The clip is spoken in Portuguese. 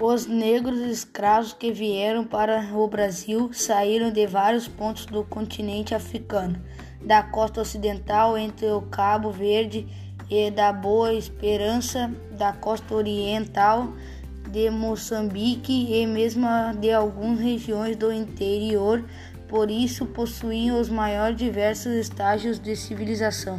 Os negros escravos que vieram para o Brasil saíram de vários pontos do continente africano, da costa ocidental entre o Cabo Verde e da Boa Esperança, da costa oriental de Moçambique e mesmo de algumas regiões do interior, por isso possuíam os maiores diversos estágios de civilização.